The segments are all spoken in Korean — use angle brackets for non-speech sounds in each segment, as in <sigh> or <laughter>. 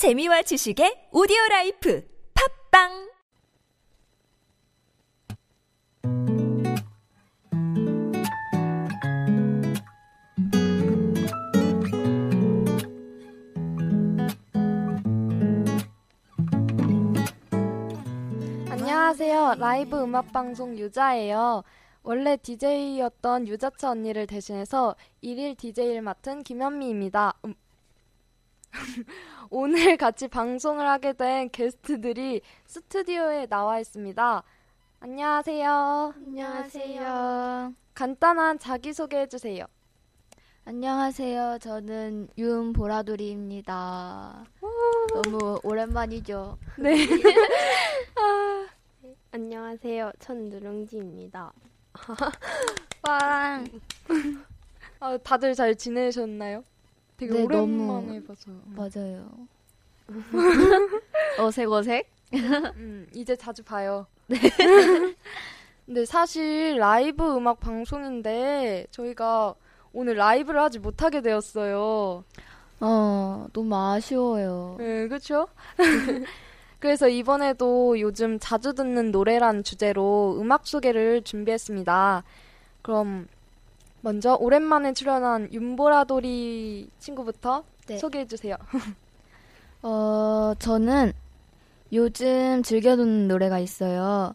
재미와 지식의 오디오 라이프 팝빵 안녕하세요. 라이브 음악 방송 유자예요. 원래 DJ였던 유자차 언니를 대신해서 일일 DJ를 맡은 김현미입니다. 음. <laughs> 오늘 같이 방송을 하게 된 게스트들이 스튜디오에 나와 있습니다. 안녕하세요. 안녕하세요. 간단한 자기소개 해주세요. 안녕하세요. 저는 윤보라돌이입니다. 너무 오랜만이죠. <laughs> 네. <laughs> 안녕하세요. 천누룽지입니다. 빵! 아, 다들 잘 지내셨나요? 되게 네, 오랜만에 너무- 봐서. 맞아요. <laughs> 어색 어색? 음, 이제 자주 봐요. <laughs> 근데 사실 라이브 음악 방송인데 저희가 오늘 라이브를 하지 못하게 되었어요. 어, 너무 아쉬워요. 네, 그렇죠? <laughs> 그래서 이번에도 요즘 자주 듣는 노래란 주제로 음악 소개를 준비했습니다. 그럼 먼저 오랜만에 출연한 윤보라돌이 친구부터 네. 소개해 주세요. <laughs> 어, 저는 요즘 즐겨 듣는 노래가 있어요.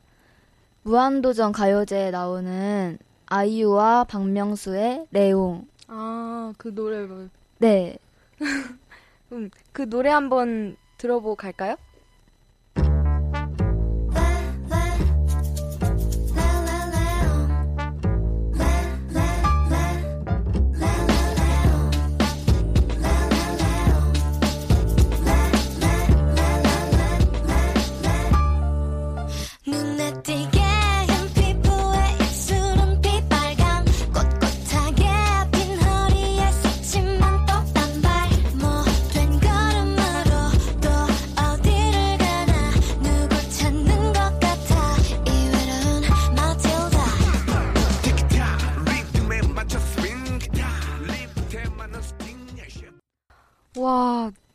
무한도전 가요제에 나오는 아이유와 박명수의 레옹. 아, 그 노래 뭐- 네. <laughs> 음, 그 노래 한번 들어보고 갈까요?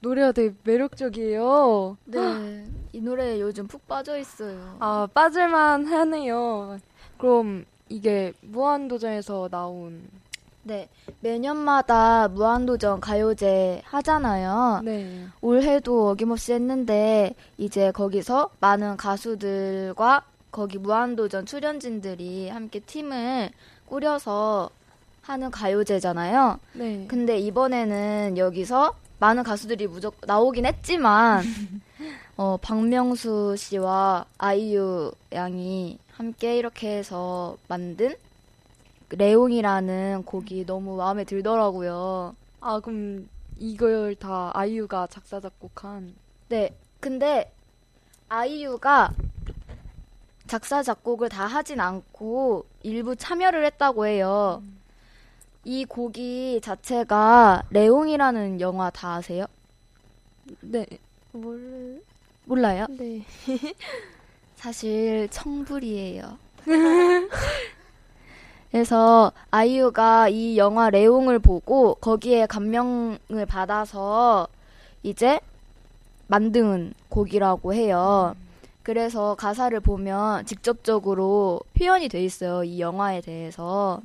노래가 되게 매력적이에요. 네. 이 노래에 요즘 푹 빠져 있어요. 아, 빠질만 하네요. 그럼 이게 무한도전에서 나온 네. 매년마다 무한도전 가요제 하잖아요. 네. 올해도 어김없이 했는데 이제 거기서 많은 가수들과 거기 무한도전 출연진들이 함께 팀을 꾸려서 하는 가요제잖아요. 네. 근데 이번에는 여기서 많은 가수들이 무조건 나오긴 했지만 <laughs> 어, 박명수 씨와 아이유 양이 함께 이렇게 해서 만든 레옹이라는 곡이 너무 마음에 들더라고요. 아, 그럼 이걸 다 아이유가 작사 작곡한 네. 근데 아이유가 작사 작곡을 다 하진 않고 일부 참여를 했다고 해요. 이 곡이 자체가 레옹이라는 영화 다 아세요? 네. 뭘? 몰라요? 네. <laughs> 사실 청불이에요. <laughs> 그래서 아이유가 이 영화 레옹을 보고 거기에 감명을 받아서 이제 만든 곡이라고 해요. 그래서 가사를 보면 직접적으로 표현이 돼 있어요. 이 영화에 대해서.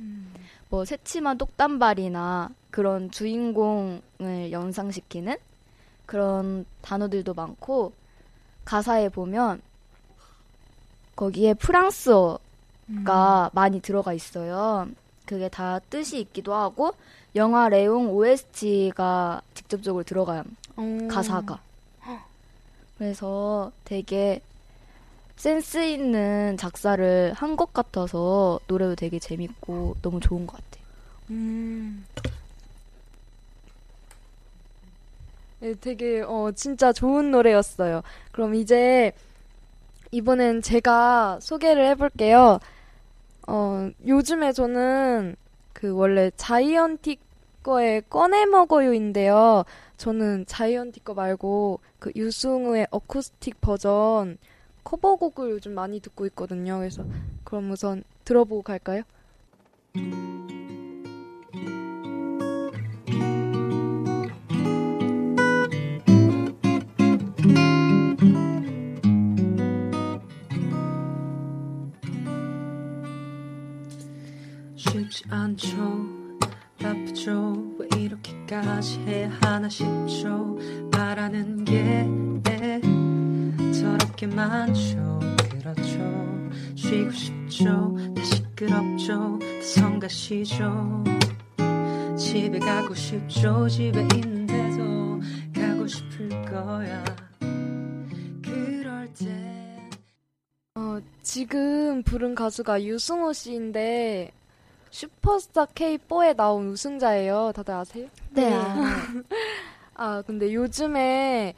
뭐 새침한 똑단발이나 그런 주인공을 연상시키는 그런 단어들도 많고 가사에 보면 거기에 프랑스어가 많이 들어가 있어요. 그게 다 뜻이 있기도 하고 영화 레옹 OST가 직접적으로 들어가요. 음. 가사가. 그래서 되게 센스 있는 작사를 한 것 같아서 노래도 되게 재밌고 너무 좋은 것 같아요. 음. 네, 되게 어 진짜 좋은 노래였어요. 그럼 이제 이번엔 제가 소개를 해볼게요. 어 요즘에 저는 그 원래 자이언틱 거에 꺼내 먹어요인데요. 저는 자이언틱 거 말고 그 유승우의 어쿠스틱 버전 커버곡을 요즘 많이 듣고 있거든요. 그래서 그럼 우선 들어보고 갈까요? 쉽지 않죠 바쁘죠 왜 이렇게까지 해 하나 싶죠 바라는 게 게 많죠 그렇죠. 쉬고 싶죠. 다 시끄럽죠. 다 성가시죠. 집에 가고 싶죠. 집에 있는데도 가고 싶을 거야. 그럴 땐 어, 지금 부른 가수가 유승호 씨인데 슈퍼스타 K4에 나온 우승자예요. 다들 아세요? 네. <laughs> 아, 근데 요즘에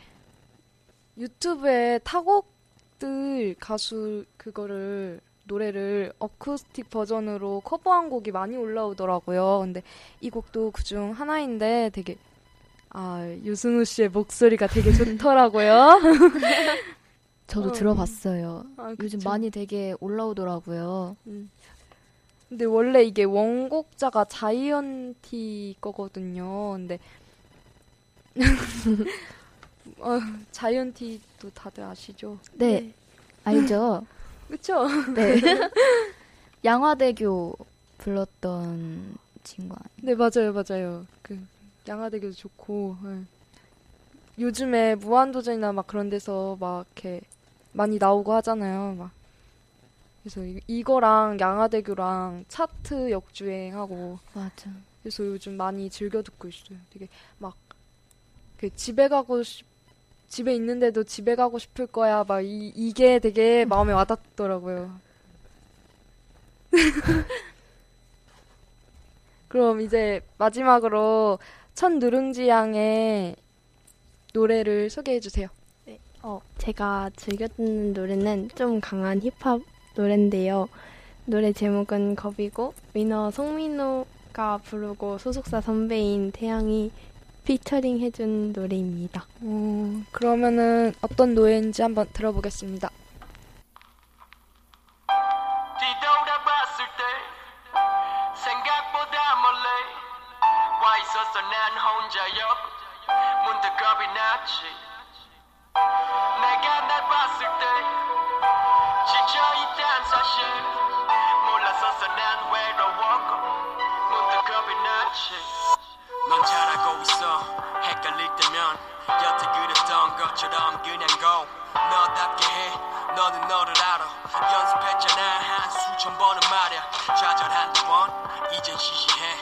유튜브에 타곡들 가수 그거를 노래를 어쿠스틱 버전으로 커버한 곡이 많이 올라오더라고요. 근데 이 곡도 그중 하나인데 되게 아, 유승우 씨의 목소리가 되게 좋더라고요. <laughs> <laughs> 저도 어. 들어봤어요. 아, 요즘. 많이 되게 올라오더라고요. 근데 원래 이게 원곡자가 자이언티 거거든요. 근데 <laughs> 어, 자이언티도 다들 아시죠? 네. 알죠? <laughs> 그쵸? <laughs> 네. 양화대교 불렀던 친구 아니에요? 네 맞아요 맞아요. 그 양화대교도 좋고 예. 요즘에 무한도전이나 막 그런 데서 막 이렇게 많이 나오고 하잖아요. 막 그래서 이, 이거랑 양화대교랑 차트 역주행하고 맞아. 그래서 요즘 많이 즐겨 듣고 있어요. 되게 막, 그 집에 가고 싶, 집에 있는데도 집에 가고 싶을 거야. 막 이, 이게 되게 마음에 와닿더라고요. <laughs> 그럼 이제 마지막으로 첫 누룽지 양의 노래를 소개해 주세요. 어, 제가 즐겨 듣는 노래는 좀 강한 힙합 노래인데요. 노래 제목은 겁이고 위너 송민호가 부르고 소속사 선배인 태양이 피처링 해준 노래입니다. 어, 그러면은 어떤 노래인지 한번 들어보겠습니다. 뒤돌아봤을 때 생각보다 멀리 와 있었어 난 혼자였고 문득 겁이 났지 내가 날 봤을 때 지쳐있단 사실 몰랐었어 난 외로웠고 문득 겁이 났지 넌 잘하고 있어. 헷갈릴 때면 여태 그랬던 것처럼 그냥 go. 너답게 해. 너는 너를 알아. 연습했잖아. 한 수천 번은 말야. 좌절 한두 번 이젠 시시해.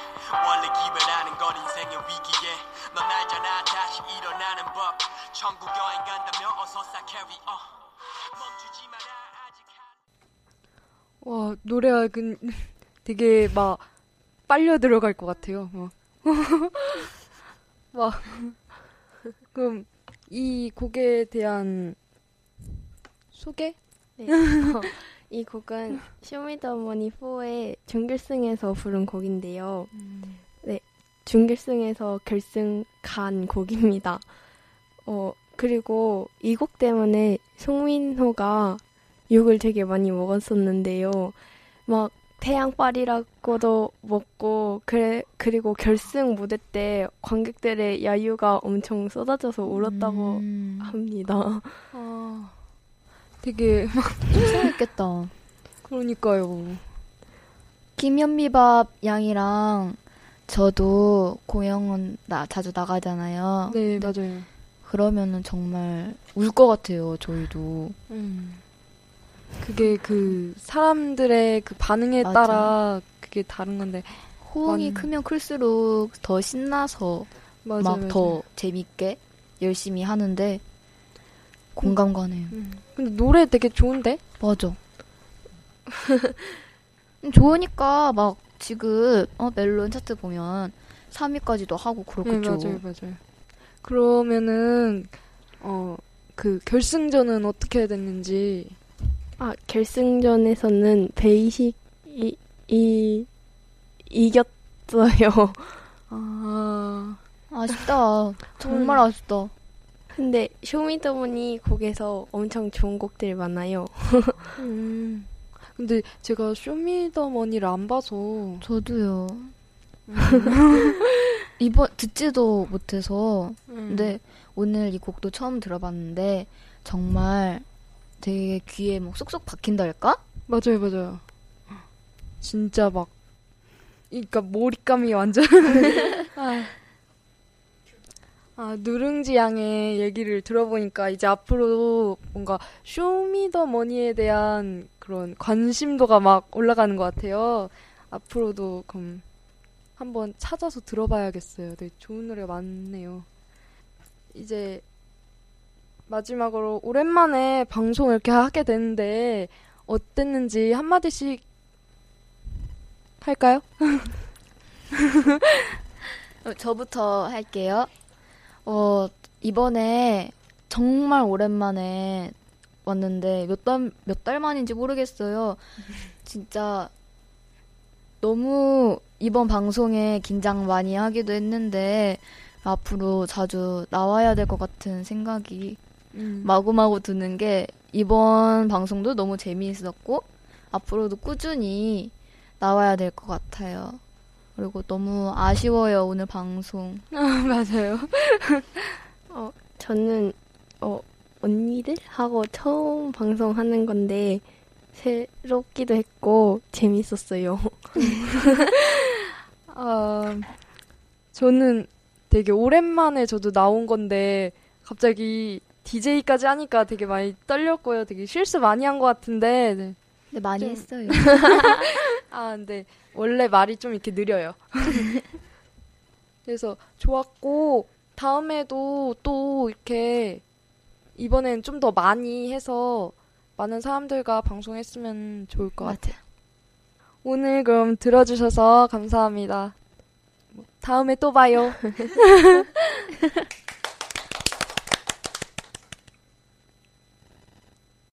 원래 기회라는 건 인생의 위기에. 넌 알잖아. 다시 일어나는 법. 천국 여행 간다며 어서 싹 carry 멈추지 마라. 아직 한 와, 노래가 그, <laughs> 되게 막 빨려 들어갈 것 같아요. 막. 막. 그럼 이 곡에 대한 소개? 네. 어, <laughs> 이 곡은 쇼미더머니 4의 준결승에서 부른 곡인데요. 네, 준결승에서 결승 간 곡입니다. 어, 그리고 이 곡 때문에 송민호가 욕을 되게 많이 먹었었는데요. 막 태양빨이라고도 먹고 그래 그리고 결승 무대 때 관객들의 야유가 엄청 쏟아져서 울었다고 음, 합니다. 아, 되게 막 속상했겠다. 그러니까요. 김현미밥 양이랑 저도 공연 나 자주 나가잖아요. 네, 맞아요. 그러면은 정말 울 것 같아요, 저희도. 음. 그게 그 사람들의 그 반응에 맞아. 따라 그게 다른 건데 호응이 맞네. 크면 클수록 더 신나서. 막. 더 재밌게 열심히 하는데 공감 가네요. 음. 근데 노래 되게 좋은데? 맞아. 음, 좋으니까 막 지금 어, 멜론 차트 보면 3위까지도 하고 그렇겠죠. 네, 맞아요, 맞아요. 그러면은 어 그 결승전은 어떻게 됐는지 아, 결승전에서는 베이식이 이, 이겼어요. <laughs> 아 아쉽다. 정말 아쉽다. 근데 쇼미더머니 곡에서 엄청 좋은 곡들이 많아요. <laughs> 음. 근데 제가 쇼미더머니를 안 봐서 저도요. <laughs> 이번 듣지도 못해서 근데 오늘 이 곡도 처음 들어봤는데 정말 되게 귀에 뭐 쏙쏙 박힌달까? 맞아요, 맞아요. 진짜 막 그러니까 몰입감이 완전 <laughs> 아. 아, 누룽지 양의 얘기를 들어보니까 이제 앞으로 뭔가 쇼미더머니에 대한 그런 관심도가 막 올라가는 것 같아요. 앞으로도 그럼 한번 찾아서 들어봐야겠어요. 되게 좋은 노래가 많네요. 이제 마지막으로 오랜만에 방송 이렇게 하게 됐는데 어땠는지 한마디씩 할까요? 어, <laughs> 저부터 할게요. 어, 이번에 정말 오랜만에 왔는데 몇 달, 몇 달 만인지 모르겠어요. 진짜 너무 이번 방송에 긴장 많이 하기도 했는데 앞으로 자주 나와야 될 것 같은 생각이 음. 마구마구 드는 게 이번 방송도 너무 재미있었고 앞으로도 꾸준히 나와야 될 것 같아요. 그리고 너무 아쉬워요 오늘 방송. <laughs> 맞아요. <laughs> 저는 어, 언니들하고 처음 방송하는 건데 새롭기도 했고 재밌었어요. 아, <laughs> 저는 되게 오랜만에 저도 나온 건데 갑자기 DJ까지 하니까 되게 많이 떨렸고요. 되게 실수 많이 한 것 같은데. 네. 근데 많이 좀- 했어요. <laughs> 아, 근데 원래 말이 좀 이렇게 느려요. <laughs> 그래서 좋았고 다음에도 또 이렇게 이번엔 좀 더 많이 해서 많은 사람들과 방송했으면 좋을 것 같아요. 오늘 그럼 들어주셔서 감사합니다. 다음에 또 봐요. <laughs>